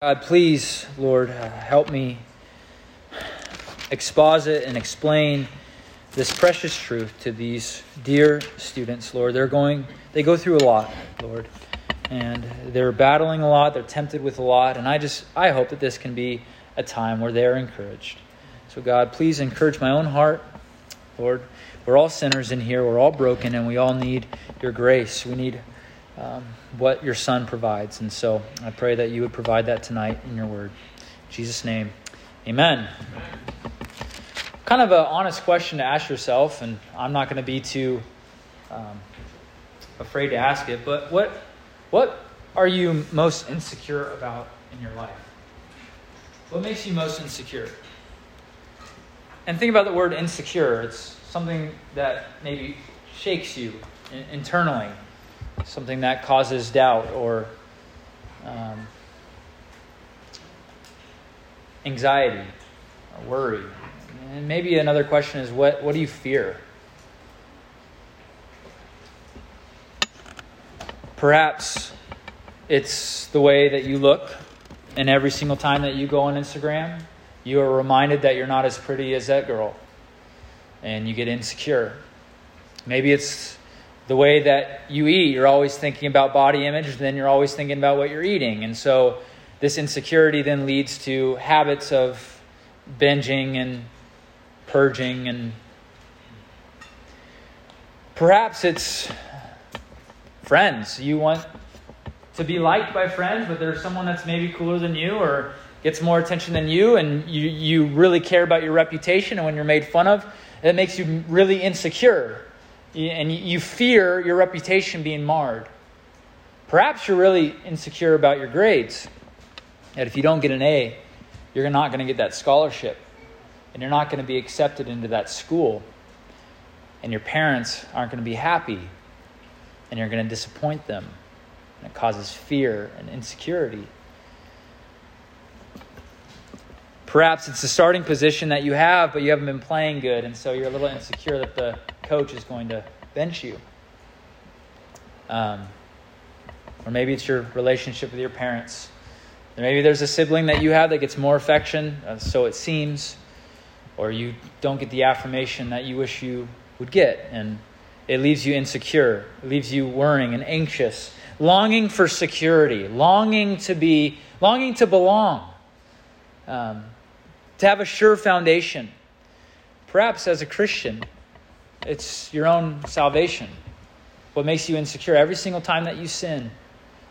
God, please, Lord, uh, help me exposit and explain this precious truth to these dear students, Lord. They're going, they go through a lot, Lord, and they're battling a lot. They're tempted with a lot, and I just, I hope that this can be a time where they're encouraged. So, God, please encourage my own heart, Lord. We're all sinners in here. We're all broken, and we all need Your grace. We need um, what Your Son provides, and so I pray that You would provide that tonight in Your Word. In Jesus' name, Amen. Kind of an honest question to ask yourself, and I'm not going to be too um, afraid to ask it. But what what are you most insecure about in your life? What makes you most insecure? And think about the word insecure. It's something that maybe shakes you internally, something that causes doubt or um, anxiety or worry. And maybe another question is what, what do you fear? Perhaps it's the way that you look, and every single time that you go on Instagram, you are reminded that you're not as pretty as that girl, and you get insecure. Maybe it's the way that you eat. You're always thinking about body image, then you're always thinking about what you're eating. And so this insecurity then leads to habits of binging and purging and perhaps it's friends. You want to be liked by friends, but there's someone that's maybe cooler than you or gets more attention than you, and you, you really care about your reputation, and when you're made fun of, it makes you really insecure. And you fear your reputation being marred. Perhaps you're really insecure about your grades. That if you don't get an A, you're not going to get that scholarship. And you're not going to be accepted into that school. And your parents aren't going to be happy. And you're going to disappoint them. And it causes fear and insecurity. Perhaps it's the starting position that you have, but you haven't been playing good, and so you're a little insecure that the coach is going to bench you. Um, or maybe it's your relationship with your parents. Or maybe there's a sibling that you have that gets more affection, uh, so it seems, or you don't get the affirmation that you wish you would get, and it leaves you insecure. It leaves you worrying and anxious, longing for security, longing to be, longing to belong. Um, to have a sure foundation. Perhaps as a Christian, it's your own salvation. What makes you insecure every single time that you sin,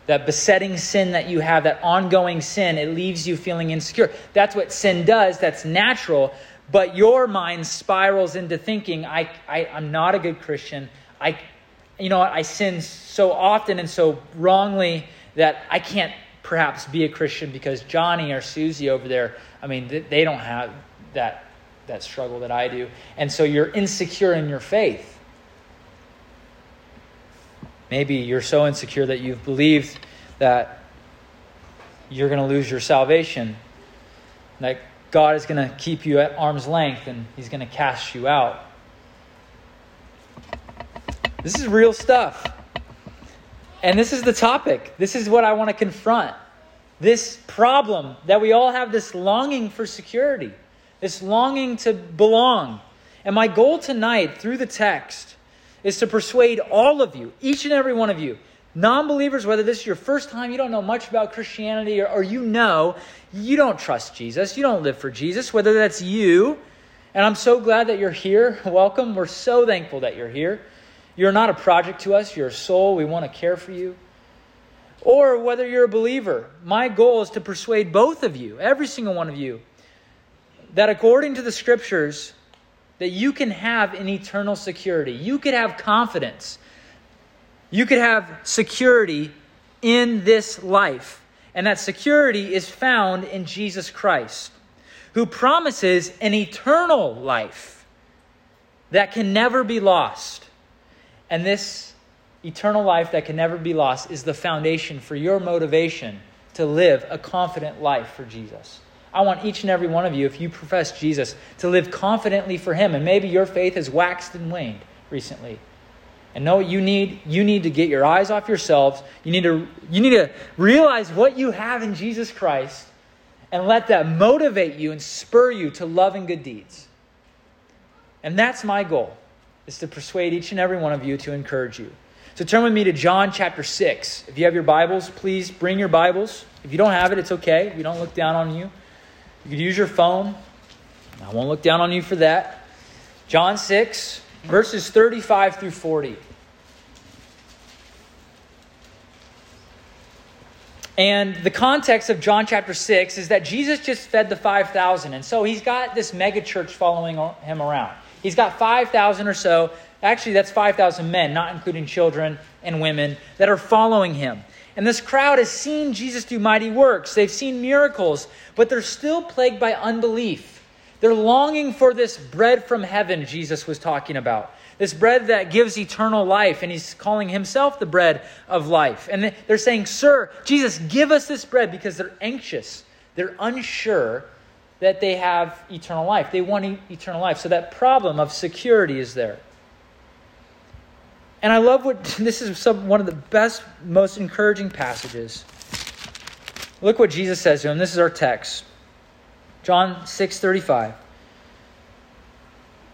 that besetting sin that you have, that ongoing sin, it leaves you feeling insecure. That's what sin does, that's natural, but your mind spirals into thinking, I, I, I'm not a good Christian. I, you know what, I sin so often and so wrongly that I can't perhaps be a Christian because Johnny or Susie over there, I mean, they don't have that, that struggle that I do. And so you're insecure in your faith. Maybe you're so insecure that you've believed that you're going to lose your salvation, that God is going to keep you at arm's length and He's going to cast you out. This is real stuff. And this is the topic. This is what I want to confront. This problem that we all have this longing for security, this longing to belong. And my goal tonight through the text is to persuade all of you, each and every one of you, non believers, whether this is your first time, you don't know much about Christianity, or, or, you know you don't trust Jesus, you don't live for Jesus, whether that's you. And I'm so glad that you're here. Welcome. We're so thankful that you're here. You're not a project to us, you're a soul. We want to care for you. Or whether you're a believer, my goal is to persuade both of you, every single one of you, that according to the scriptures, that you can have an eternal security. You could have confidence. You could have security in this life. And that security is found in Jesus Christ, who promises an eternal life that can never be lost. And this eternal life that can never be lost is the foundation for your motivation to live a confident life for Jesus. I want each and every one of you, if you profess Jesus, to live confidently for Him. And maybe your faith has waxed and waned recently. And know what you need? You need to get your eyes off yourselves. You need to, you need to realize what you have in Jesus Christ and let that motivate you and spur you to love and good deeds. And that's my goal, is to persuade each and every one of you to encourage you. So turn with me to John chapter 6. If you have your Bibles, please bring your Bibles. If you don't have it, it's okay. We don't look down on you. You could use your phone. I won't look down on you for that. John 6, verses 35 through 40. And the context of John chapter 6 is that Jesus just fed the 5,000. And so he's got this mega church following him around. He's got 5,000 or so. Actually, that's 5,000 men, not including children and women, that are following him. And this crowd has seen Jesus do mighty works. They've seen miracles, but they're still plagued by unbelief. They're longing for this bread from heaven Jesus was talking about this bread that gives eternal life, and he's calling himself the bread of life. And they're saying, Sir, Jesus, give us this bread because they're anxious. They're unsure that they have eternal life. They want eternal life. So that problem of security is there. And I love what this is some, one of the best, most encouraging passages. Look what Jesus says to him. This is our text. John 6 35.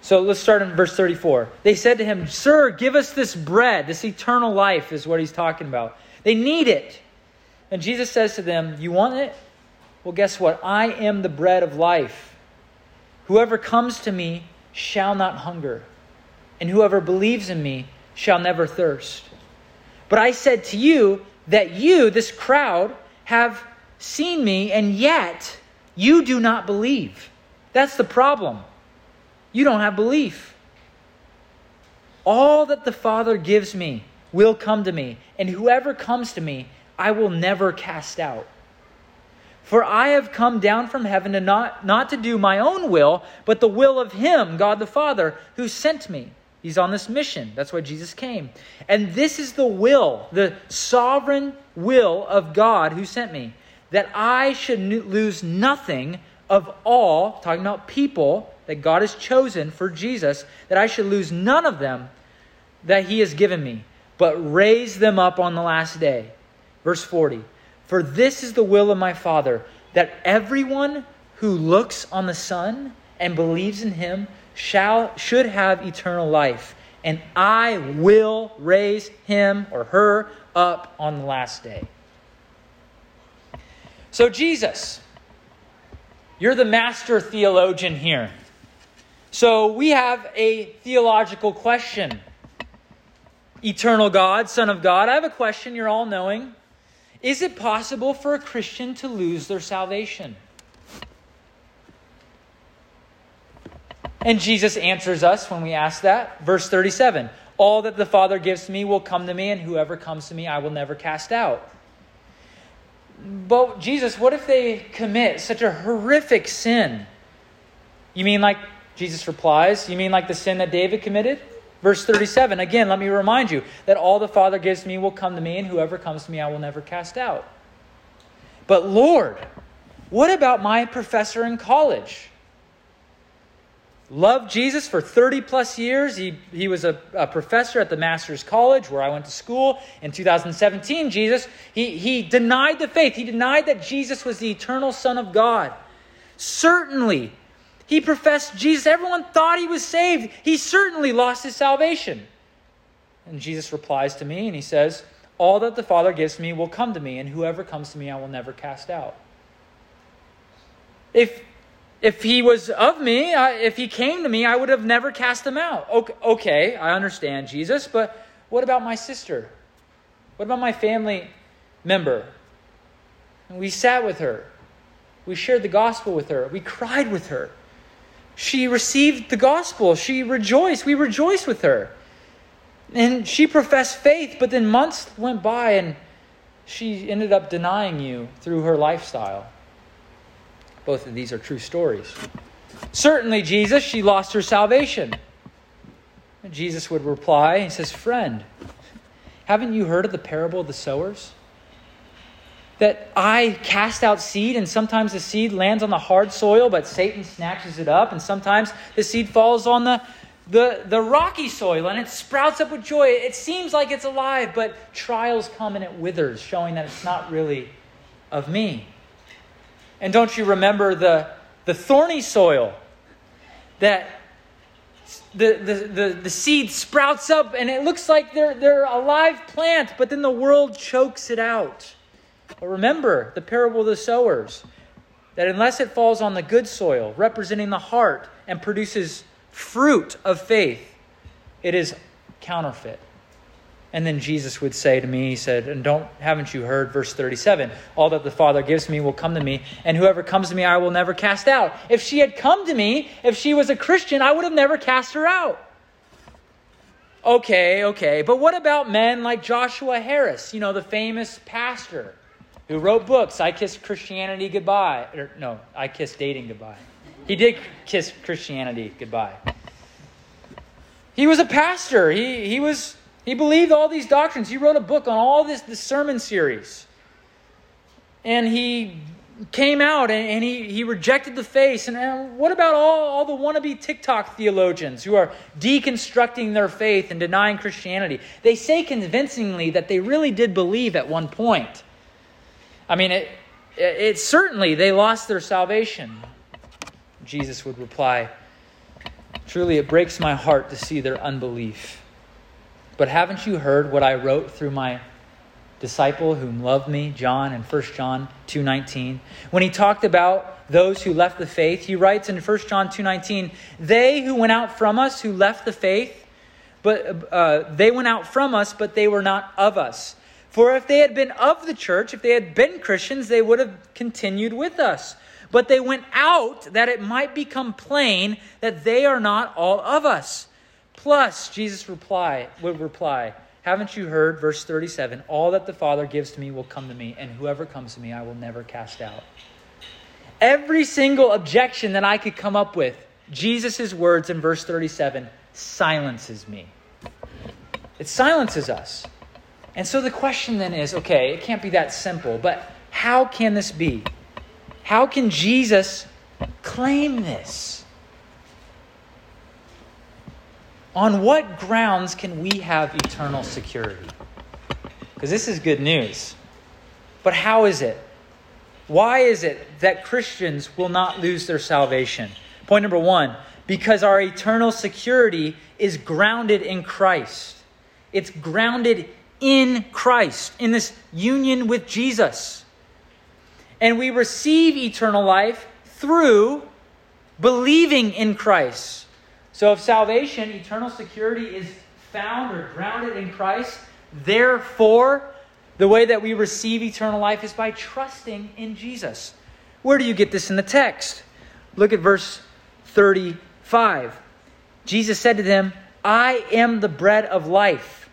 So let's start in verse 34. They said to him, Sir, give us this bread. This eternal life is what he's talking about. They need it. And Jesus says to them, You want it? Well, guess what? I am the bread of life. Whoever comes to me shall not hunger, and whoever believes in me shall never thirst. But I said to you that you, this crowd, have seen me, and yet you do not believe. That's the problem. You don't have belief. All that the Father gives me will come to me, and whoever comes to me, I will never cast out. For I have come down from heaven to not, not to do my own will, but the will of Him, God the Father, who sent me. He's on this mission. That's why Jesus came. And this is the will, the sovereign will of God who sent me, that I should lose nothing of all, talking about people, that God has chosen for Jesus, that I should lose none of them that he has given me, but raise them up on the last day. Verse 40 For this is the will of my Father, that everyone who looks on the Son and believes in him shall should have eternal life, and I will raise him or her up on the last day. So, Jesus, you're the master theologian here. So we have a theological question. Eternal God, Son of God, I have a question you're all knowing. Is it possible for a Christian to lose their salvation? And Jesus answers us when we ask that. Verse 37 All that the Father gives to me will come to me, and whoever comes to me I will never cast out. But, Jesus, what if they commit such a horrific sin? You mean like Jesus replies, You mean like the sin that David committed? Verse 37 Again, let me remind you that all the Father gives me will come to me, and whoever comes to me I will never cast out. But Lord, what about my professor in college? Loved Jesus for 30 plus years. He, he was a, a, professor at the Master's College where I went to school. In 2017, Jesus, he, he denied the faith. He denied that Jesus was the eternal Son of God. Certainly, he professed Jesus. Everyone thought he was saved. He certainly lost his salvation. And Jesus replies to me and he says, All that the Father gives me will come to me, and whoever comes to me I will never cast out. If, if he was of me, if he came to me, I would have never cast him out. Okay, okay, I understand, Jesus, but what about my sister? What about my family member? we sat with her. We shared the gospel with her. We cried with her. She received the gospel. She rejoiced. We rejoiced with her. And she professed faith, but then months went by and she ended up denying you through her lifestyle. Both of these are true stories. Certainly, Jesus, she lost her salvation. And Jesus would reply, He says, Friend, haven't you heard of the parable of the sowers? that I cast out seed, and sometimes the seed lands on the hard soil, but Satan snatches it up, and sometimes the seed falls on the the, the rocky soil and it sprouts up with joy. It seems like it's alive, but trials come and it withers, showing that it's not really of me. And don't you remember the, the thorny soil that the, the, the, the seed sprouts up and it looks like they're, they're a live plant, but then the world chokes it out. But remember the parable of the sowers that unless it falls on the good soil, representing the heart, and produces fruit of faith, it is counterfeit. And then Jesus would say to me, He said, And don't, haven't you heard, verse 37, all that the Father gives me will come to me, and whoever comes to me I will never cast out. If she had come to me, if she was a Christian, I would have never cast her out. Okay, okay, but what about men like Joshua Harris, you know, the famous pastor who wrote books, I Kissed Christianity Goodbye? Or, no, I Kissed Dating Goodbye. He did kiss Christianity goodbye. He was a pastor. He, he, was, he believed all these doctrines. He wrote a book on all this, this sermon series. And he came out and, and he, he rejected the faith. And, and what about all, all the wannabe TikTok theologians who are deconstructing their faith and denying Christianity? They say convincingly that they really did believe at one point. I mean, it, it, it certainly, they lost their salvation. Jesus would reply, Truly, it breaks my heart to see their unbelief. But haven't you heard what I wrote through my disciple whom loved me, John, in 1 John 2.19? When he talked about those who left the faith, he writes in 1 John 2.19, They who went out from us, who left the faith, but uh, they went out from us, but they were not of us. For if they had been of the church, if they had been Christians, they would have continued with us. But they went out that it might become plain that they are not all of us. Plus, Jesus reply, would reply, Haven't you heard, verse 37, all that the Father gives to me will come to me, and whoever comes to me I will never cast out. Every single objection that I could come up with, Jesus' words in verse 37 silences me. It silences us. And so the question then is okay, it can't be that simple, but how can this be? How can Jesus claim this? On what grounds can we have eternal security? Because this is good news. But how is it? Why is it that Christians will not lose their salvation? Point number one because our eternal security is grounded in Christ. It's grounded in Christ, in this union with Jesus and we receive eternal life through believing in Christ. So, if salvation, eternal security, is found or grounded in Christ, therefore, the way that we receive eternal life is by trusting in Jesus. Where do you get this in the text? Look at verse 35. Jesus said to them, I am the bread of life.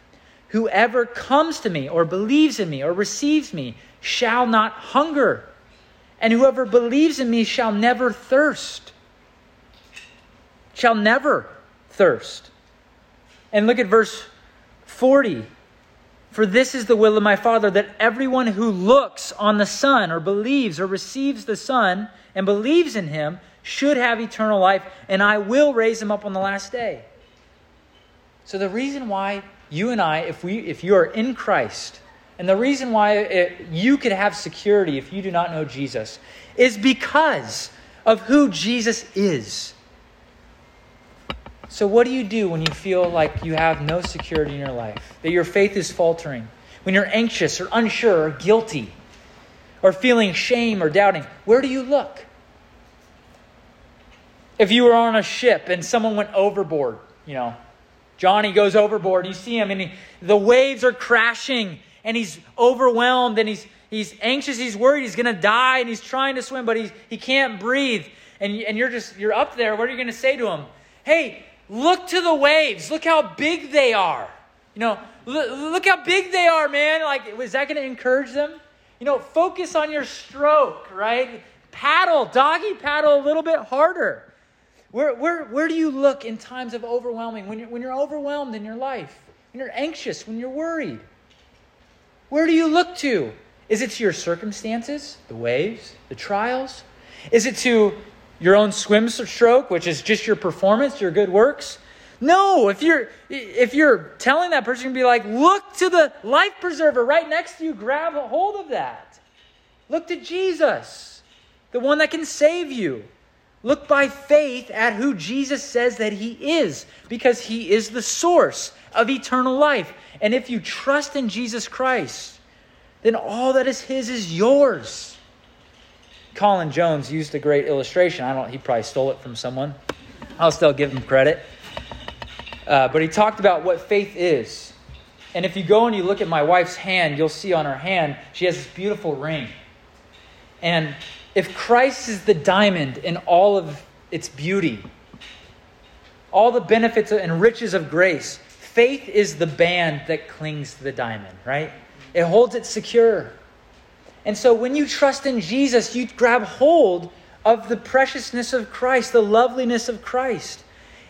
Whoever comes to me or believes in me or receives me shall not hunger and whoever believes in me shall never thirst. Shall never thirst. And look at verse 40. For this is the will of my Father, that everyone who looks on the Son, or believes, or receives the Son, and believes in him, should have eternal life, and I will raise him up on the last day. So the reason why you and I, if we if you are in Christ, and the reason why it, you could have security if you do not know Jesus is because of who Jesus is. So, what do you do when you feel like you have no security in your life, that your faith is faltering, when you're anxious or unsure or guilty, or feeling shame or doubting? Where do you look? If you were on a ship and someone went overboard, you know, Johnny goes overboard, you see him, and he, the waves are crashing and he's overwhelmed and he's, he's anxious, he's worried, he's going to die and he's trying to swim, but he's, he can't breathe. And, and you're just, you're up there. What are you going to say to him? Hey, look to the waves. Look how big they are. You know, look, how big they are, man. Like, is that going to encourage them? You know, focus on your stroke, right? Paddle, doggy paddle a little bit harder. Where, where, where do you look in times of overwhelming? When you're, when you're overwhelmed in your life, when you're anxious, when you're worried? Where do you look to? Is it to your circumstances, the waves, the trials? Is it to your own swim stroke, which is just your performance, your good works? No, if you're if you're telling that person be like, look to the life preserver right next to you, grab a hold of that. Look to Jesus, the one that can save you. Look by faith at who Jesus says that he is, because he is the source of eternal life. And if you trust in Jesus Christ, then all that is his is yours. Colin Jones used a great illustration. I don't he probably stole it from someone. I'll still give him credit. Uh, but he talked about what faith is. And if you go and you look at my wife's hand, you'll see on her hand, she has this beautiful ring. And if Christ is the diamond in all of its beauty, all the benefits and riches of grace, faith is the band that clings to the diamond, right? It holds it secure. And so when you trust in Jesus, you grab hold of the preciousness of Christ, the loveliness of Christ.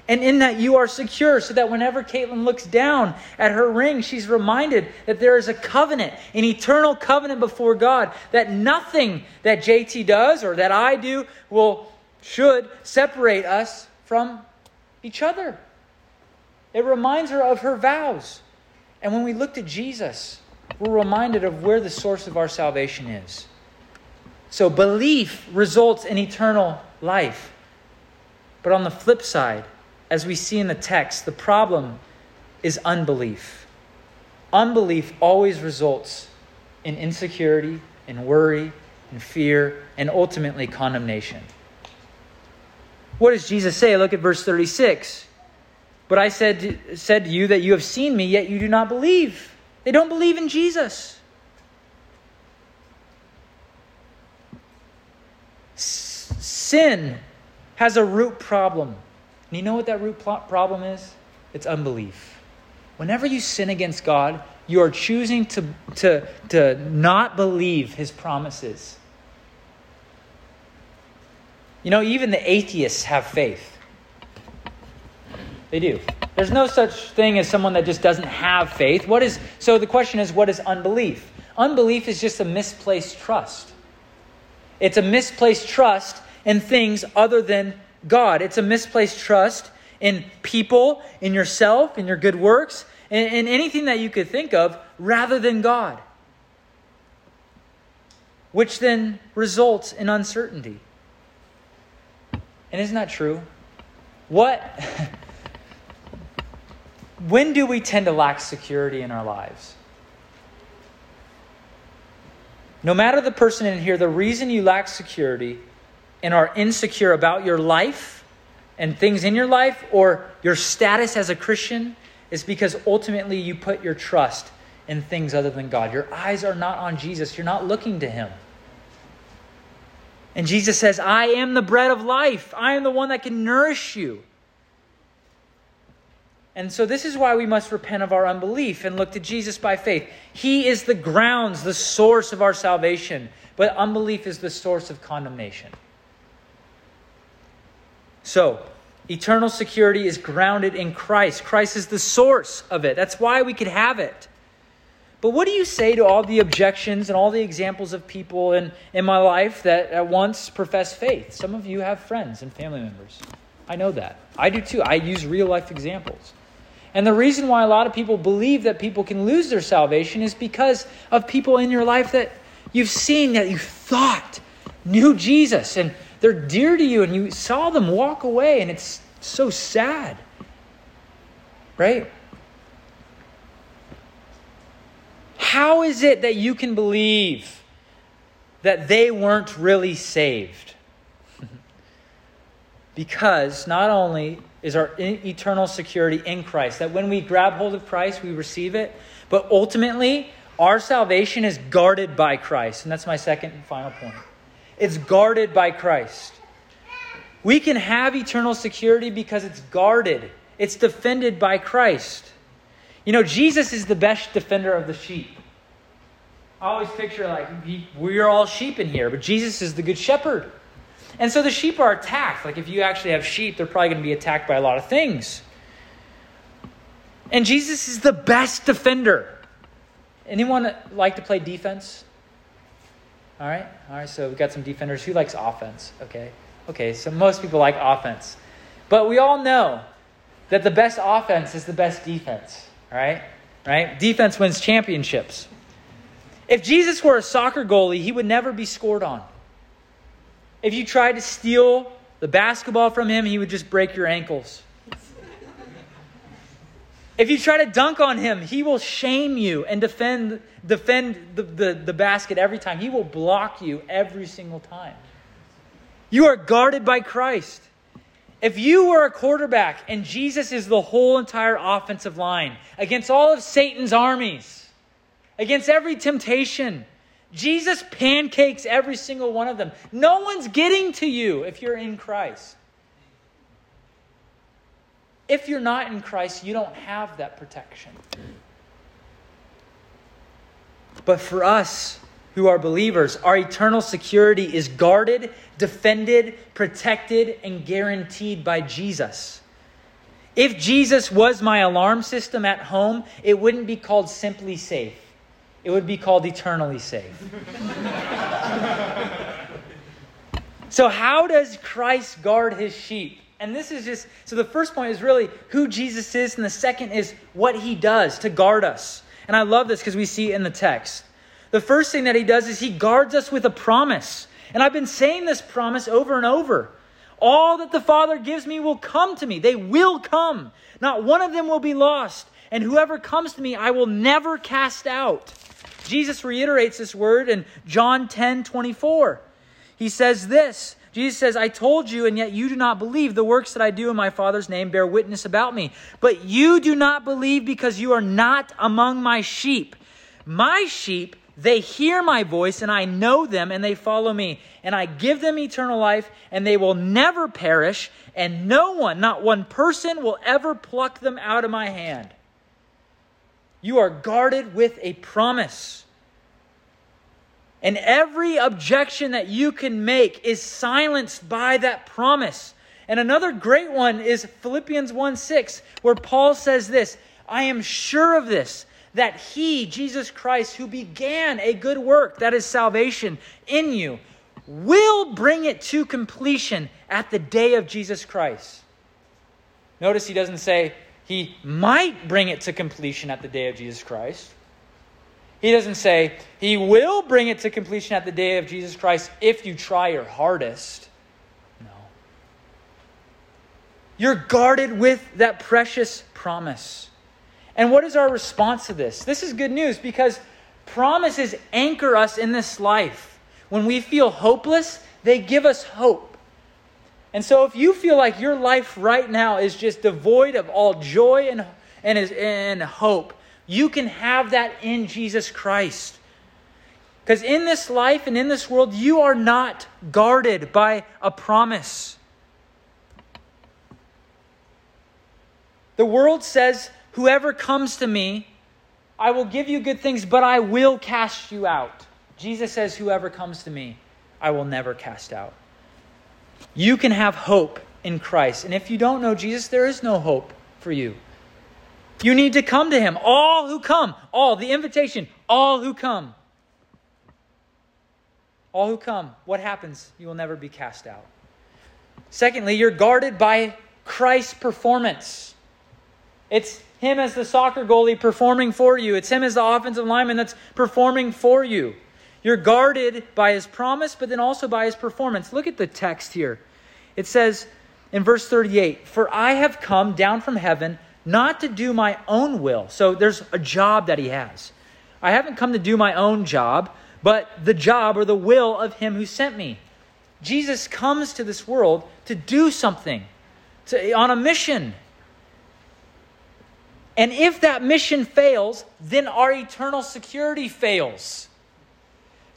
And in that, you are secure, so that whenever Caitlin looks down at her ring, she's reminded that there is a covenant, an eternal covenant before God, that nothing that JT does or that I do will, should separate us from each other. It reminds her of her vows. And when we look to Jesus, we're reminded of where the source of our salvation is. So belief results in eternal life. But on the flip side, as we see in the text, the problem is unbelief. Unbelief always results in insecurity, in worry, in fear, and ultimately condemnation. What does Jesus say? Look at verse 36. But I said said to you that you have seen me, yet you do not believe. They don't believe in Jesus. Sin has a root problem. And you know what that root problem is? It's unbelief. Whenever you sin against God, you are choosing to, to, to not believe his promises. You know, even the atheists have faith. They do. There's no such thing as someone that just doesn't have faith. What is so the question is what is unbelief? Unbelief is just a misplaced trust. It's a misplaced trust in things other than God. It's a misplaced trust in people, in yourself, in your good works, in, in anything that you could think of rather than God. Which then results in uncertainty. And isn't that true? What when do we tend to lack security in our lives? No matter the person in here, the reason you lack security and are insecure about your life and things in your life or your status as a Christian is because ultimately you put your trust in things other than God. Your eyes are not on Jesus, you're not looking to Him. And Jesus says, I am the bread of life, I am the one that can nourish you. And so, this is why we must repent of our unbelief and look to Jesus by faith. He is the grounds, the source of our salvation, but unbelief is the source of condemnation. So, eternal security is grounded in Christ. Christ is the source of it. That's why we could have it. But what do you say to all the objections and all the examples of people in, in my life that at once profess faith? Some of you have friends and family members. I know that. I do too. I use real life examples. And the reason why a lot of people believe that people can lose their salvation is because of people in your life that you've seen that you thought knew Jesus and they're dear to you and you saw them walk away and it's so sad. Right? How is it that you can believe that they weren't really saved? because not only is our eternal security in Christ. That when we grab hold of Christ, we receive it. But ultimately, our salvation is guarded by Christ. And that's my second and final point. It's guarded by Christ. We can have eternal security because it's guarded, it's defended by Christ. You know, Jesus is the best defender of the sheep. I always picture like we're all sheep in here, but Jesus is the good shepherd. And so the sheep are attacked. Like if you actually have sheep, they're probably going to be attacked by a lot of things. And Jesus is the best defender. Anyone like to play defense? All right. All right. So we've got some defenders. Who likes offense? Okay. Okay. So most people like offense. But we all know that the best offense is the best defense, right? Right? Defense wins championships. If Jesus were a soccer goalie, he would never be scored on. If you tried to steal the basketball from him, he would just break your ankles. If you try to dunk on him, he will shame you and defend, defend the, the, the basket every time. He will block you every single time. You are guarded by Christ. If you were a quarterback and Jesus is the whole entire offensive line against all of Satan's armies, against every temptation, Jesus pancakes every single one of them. No one's getting to you if you're in Christ. If you're not in Christ, you don't have that protection. But for us who are believers, our eternal security is guarded, defended, protected, and guaranteed by Jesus. If Jesus was my alarm system at home, it wouldn't be called SimpliSafe. It would be called Eternally Safe. so, how does Christ guard his sheep? And this is just so the first point is really who Jesus is, and the second is what he does to guard us. And I love this because we see it in the text. The first thing that he does is he guards us with a promise. And I've been saying this promise over and over. All that the Father gives me will come to me. They will come. Not one of them will be lost. And whoever comes to me, I will never cast out. Jesus reiterates this word in John 10 24. He says this Jesus says, I told you, and yet you do not believe. The works that I do in my Father's name bear witness about me. But you do not believe because you are not among my sheep. My sheep, they hear my voice, and I know them, and they follow me. And I give them eternal life, and they will never perish, and no one, not one person, will ever pluck them out of my hand. You are guarded with a promise. And every objection that you can make is silenced by that promise. And another great one is Philippians 1 6, where Paul says this I am sure of this, that he, Jesus Christ, who began a good work, that is salvation, in you, will bring it to completion at the day of Jesus Christ. Notice he doesn't say he might bring it to completion at the day of Jesus Christ. He doesn't say, He will bring it to completion at the day of Jesus Christ if you try your hardest. No. You're guarded with that precious promise. And what is our response to this? This is good news because promises anchor us in this life. When we feel hopeless, they give us hope. And so if you feel like your life right now is just devoid of all joy and, and, is, and hope, you can have that in Jesus Christ. Because in this life and in this world, you are not guarded by a promise. The world says, Whoever comes to me, I will give you good things, but I will cast you out. Jesus says, Whoever comes to me, I will never cast out. You can have hope in Christ. And if you don't know Jesus, there is no hope for you. You need to come to him. All who come, all, the invitation, all who come. All who come, what happens? You will never be cast out. Secondly, you're guarded by Christ's performance. It's him as the soccer goalie performing for you, it's him as the offensive lineman that's performing for you. You're guarded by his promise, but then also by his performance. Look at the text here. It says in verse 38 For I have come down from heaven not to do my own will. So there's a job that he has. I haven't come to do my own job, but the job or the will of him who sent me. Jesus comes to this world to do something, to, on a mission. And if that mission fails, then our eternal security fails.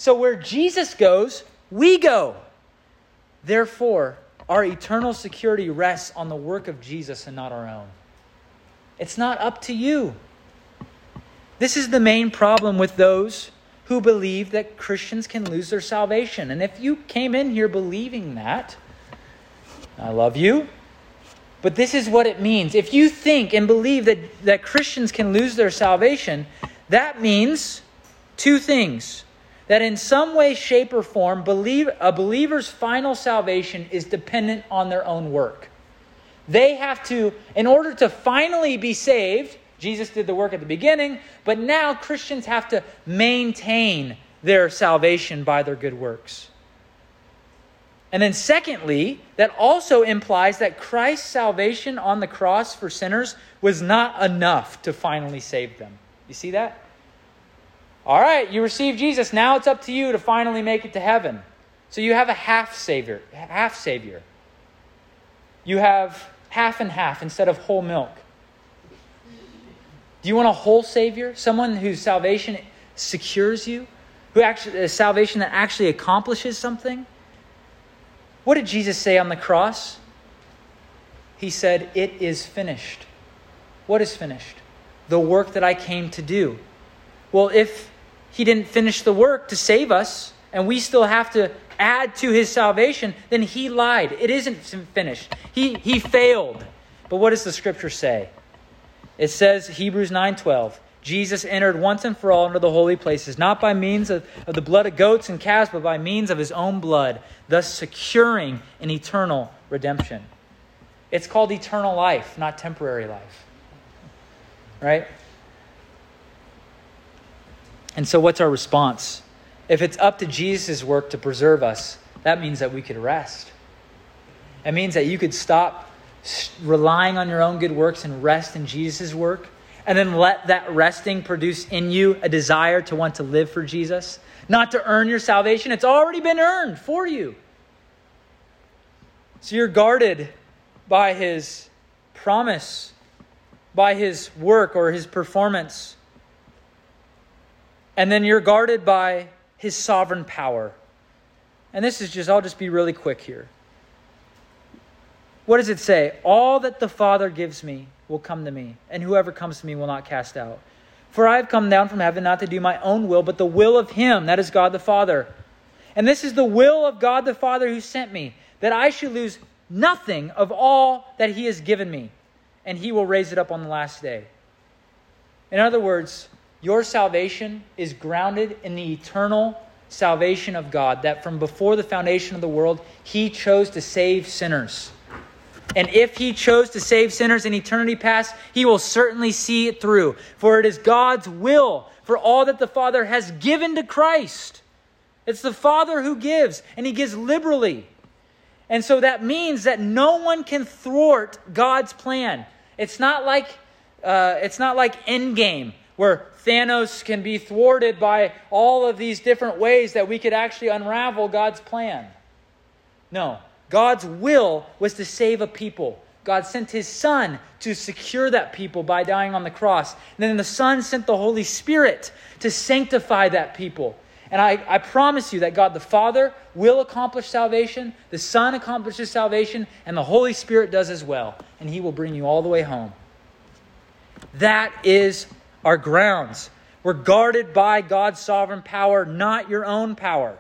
So where Jesus goes, we go. Therefore, our eternal security rests on the work of Jesus and not our own. It's not up to you. This is the main problem with those who believe that Christians can lose their salvation. And if you came in here believing that, I love you. But this is what it means. If you think and believe that, that Christians can lose their salvation, that means two things. That in some way, shape, or form, believe, a believer's final salvation is dependent on their own work. They have to, in order to finally be saved, Jesus did the work at the beginning, but now Christians have to maintain their salvation by their good works. And then, secondly, that also implies that Christ's salvation on the cross for sinners was not enough to finally save them. You see that? All right, you receive Jesus. Now it's up to you to finally make it to heaven. So you have a half savior, half savior. You have half and half instead of whole milk. Do you want a whole savior? Someone whose salvation secures you? Who actually a salvation that actually accomplishes something? What did Jesus say on the cross? He said, "It is finished." What is finished? The work that I came to do. Well, if he didn't finish the work to save us, and we still have to add to his salvation, then he lied. It isn't finished. He, he failed. But what does the scripture say? It says, Hebrews 9.12, Jesus entered once and for all into the holy places, not by means of, of the blood of goats and calves, but by means of his own blood, thus securing an eternal redemption. It's called eternal life, not temporary life. Right? And so, what's our response? If it's up to Jesus' work to preserve us, that means that we could rest. It means that you could stop relying on your own good works and rest in Jesus' work, and then let that resting produce in you a desire to want to live for Jesus. Not to earn your salvation, it's already been earned for you. So you're guarded by his promise, by his work or his performance. And then you're guarded by his sovereign power. And this is just, I'll just be really quick here. What does it say? All that the Father gives me will come to me, and whoever comes to me will not cast out. For I have come down from heaven not to do my own will, but the will of him, that is God the Father. And this is the will of God the Father who sent me, that I should lose nothing of all that he has given me, and he will raise it up on the last day. In other words, your salvation is grounded in the eternal salvation of God, that from before the foundation of the world, He chose to save sinners. And if He chose to save sinners in eternity past, He will certainly see it through. For it is God's will for all that the Father has given to Christ. It's the Father who gives, and He gives liberally. And so that means that no one can thwart God's plan. It's not like uh, it's not like Endgame where Thanos can be thwarted by all of these different ways that we could actually unravel God's plan. No, God's will was to save a people. God sent his Son to secure that people by dying on the cross. And then the Son sent the Holy Spirit to sanctify that people. And I, I promise you that God the Father will accomplish salvation, the Son accomplishes salvation, and the Holy Spirit does as well. And he will bring you all the way home. That is our grounds. We're guarded by God's sovereign power, not your own power.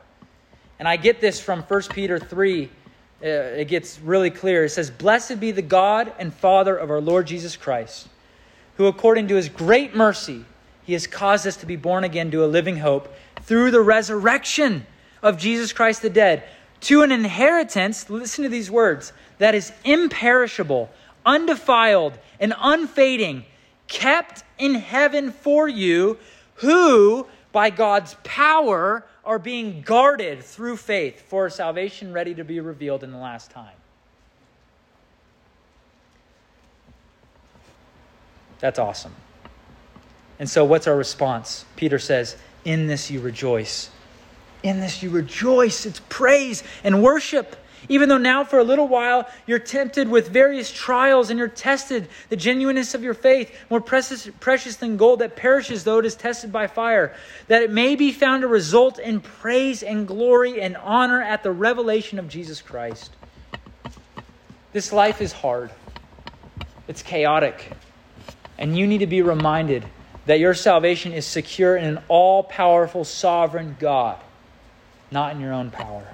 And I get this from 1 Peter 3. Uh, it gets really clear. It says, Blessed be the God and Father of our Lord Jesus Christ, who according to his great mercy, he has caused us to be born again to a living hope through the resurrection of Jesus Christ the dead, to an inheritance, listen to these words, that is imperishable, undefiled, and unfading kept in heaven for you, who, by God's power, are being guarded through faith for salvation ready to be revealed in the last time. That's awesome. And so, what's our response? Peter says, In this you rejoice. In this you rejoice. It's praise and worship. Even though now, for a little while, you're tempted with various trials and you're tested, the genuineness of your faith, more precious, precious than gold that perishes though it is tested by fire, that it may be found to result in praise and glory and honor at the revelation of Jesus Christ. This life is hard, it's chaotic, and you need to be reminded that your salvation is secure in an all powerful, sovereign God, not in your own power.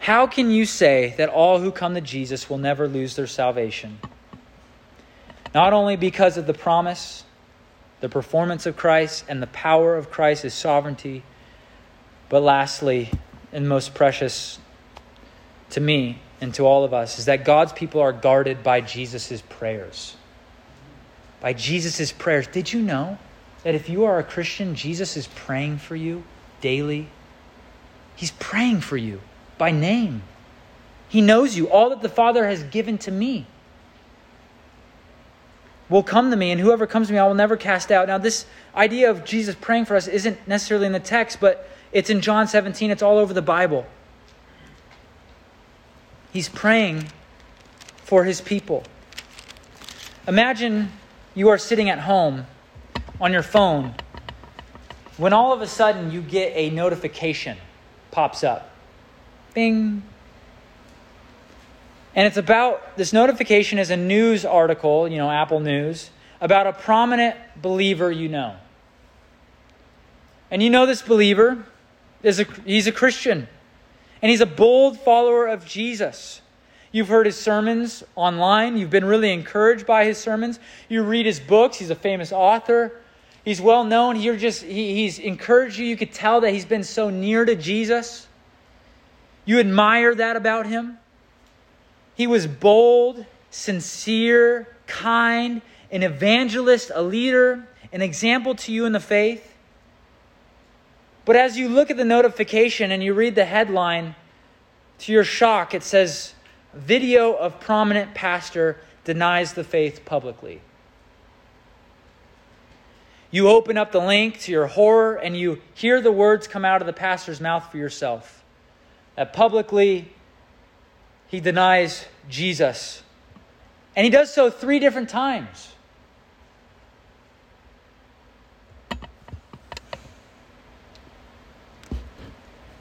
How can you say that all who come to Jesus will never lose their salvation? Not only because of the promise, the performance of Christ, and the power of Christ's sovereignty, but lastly, and most precious to me, and to all of us is that God's people are guarded by Jesus' prayers. By Jesus' prayers. Did you know that if you are a Christian, Jesus is praying for you daily? He's praying for you by name. He knows you, all that the Father has given to me will come to me, and whoever comes to me, I will never cast out. Now, this idea of Jesus praying for us isn't necessarily in the text, but it's in John 17. It's all over the Bible. He's praying for his people. Imagine you are sitting at home on your phone when all of a sudden you get a notification pops up. Bing, and it's about this notification is a news article, you know, Apple News, about a prominent believer you know. And you know this believer is a he's a Christian. And he's a bold follower of Jesus. You've heard his sermons online. You've been really encouraged by his sermons. You read his books. He's a famous author. He's well known. You're just he, he's encouraged you. You could tell that he's been so near to Jesus. You admire that about him. He was bold, sincere, kind, an evangelist, a leader, an example to you in the faith. But as you look at the notification and you read the headline, to your shock, it says, Video of prominent pastor denies the faith publicly. You open up the link to your horror and you hear the words come out of the pastor's mouth for yourself. That publicly he denies Jesus. And he does so three different times.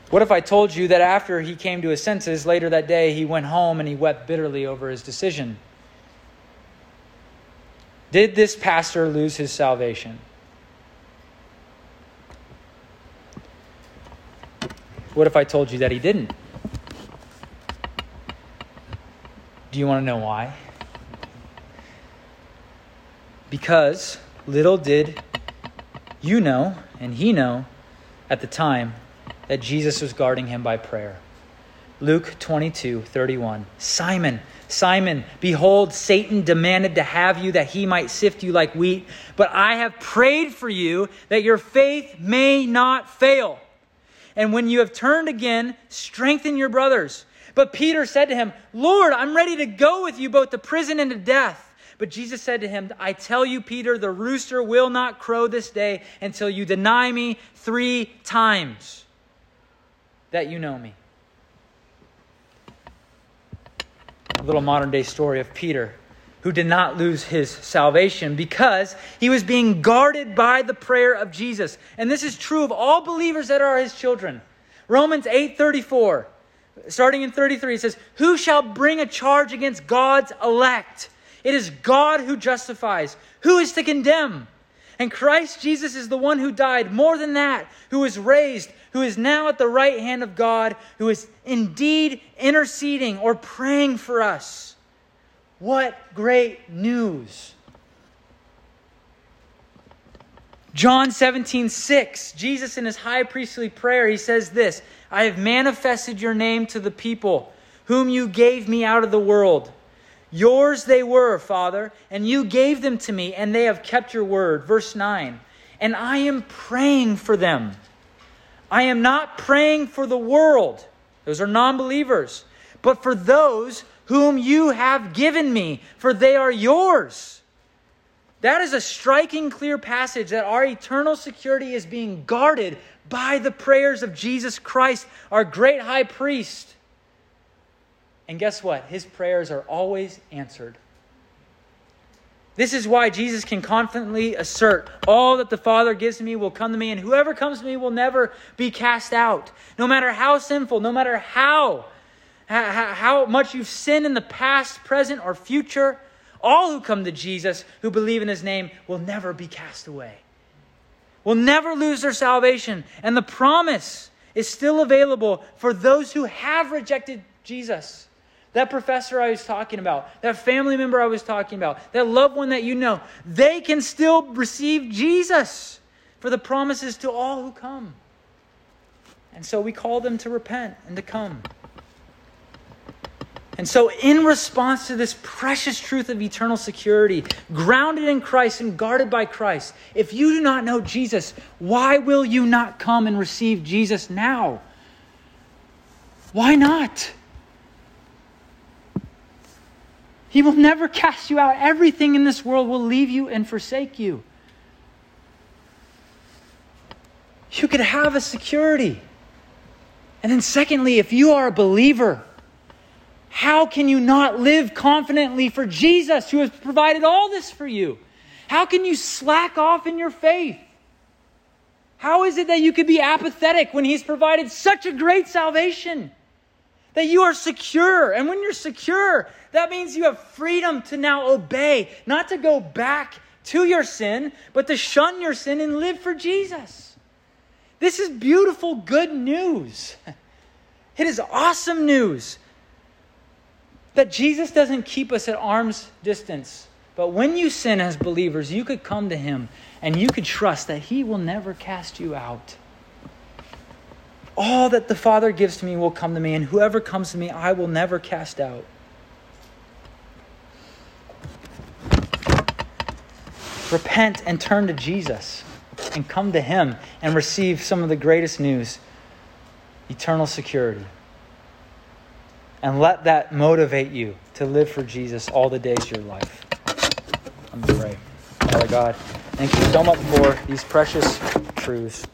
What if I told you that after he came to his senses, later that day, he went home and he wept bitterly over his decision? Did this pastor lose his salvation? What if I told you that he didn't? Do you want to know why? Because little did you know, and he know at the time, that Jesus was guarding him by prayer. Luke 22, 31. Simon, Simon, behold, Satan demanded to have you that he might sift you like wheat, but I have prayed for you that your faith may not fail. And when you have turned again, strengthen your brothers. But Peter said to him, Lord, I'm ready to go with you both to prison and to death. But Jesus said to him, I tell you, Peter, the rooster will not crow this day until you deny me three times that you know me. A little modern day story of Peter, who did not lose his salvation because he was being guarded by the prayer of Jesus. And this is true of all believers that are his children. Romans 8 34 starting in 33, it says, Who shall bring a charge against God's elect? It is God who justifies. Who is to condemn? And Christ Jesus is the one who died, more than that, who was raised, who is now at the right hand of God, who is indeed interceding or praying for us. What great news! John 17, 6, Jesus in his high priestly prayer, he says this I have manifested your name to the people, whom you gave me out of the world. Yours they were, Father, and you gave them to me, and they have kept your word. Verse 9. And I am praying for them. I am not praying for the world, those are non believers, but for those whom you have given me, for they are yours. That is a striking, clear passage that our eternal security is being guarded by the prayers of Jesus Christ, our great high priest. And guess what? His prayers are always answered. This is why Jesus can confidently assert, All that the Father gives me will come to me, and whoever comes to me will never be cast out. No matter how sinful, no matter how, how, how much you've sinned in the past, present, or future, all who come to Jesus, who believe in his name, will never be cast away will never lose their salvation. And the promise is still available for those who have rejected Jesus. That professor I was talking about, that family member I was talking about, that loved one that you know, they can still receive Jesus for the promises to all who come. And so we call them to repent and to come. And so, in response to this precious truth of eternal security, grounded in Christ and guarded by Christ, if you do not know Jesus, why will you not come and receive Jesus now? Why not? He will never cast you out. Everything in this world will leave you and forsake you. You could have a security. And then, secondly, if you are a believer, how can you not live confidently for Jesus who has provided all this for you? How can you slack off in your faith? How is it that you could be apathetic when He's provided such a great salvation? That you are secure. And when you're secure, that means you have freedom to now obey, not to go back to your sin, but to shun your sin and live for Jesus. This is beautiful, good news. It is awesome news that Jesus doesn't keep us at arm's distance. But when you sin as believers, you could come to Him and you could trust that He will never cast you out. All that the Father gives to me will come to me, and whoever comes to me, I will never cast out. Repent and turn to Jesus and come to Him and receive some of the greatest news eternal security. And let that motivate you to live for Jesus all the days of your life. Let me pray. Father God, thank you so much for these precious truths.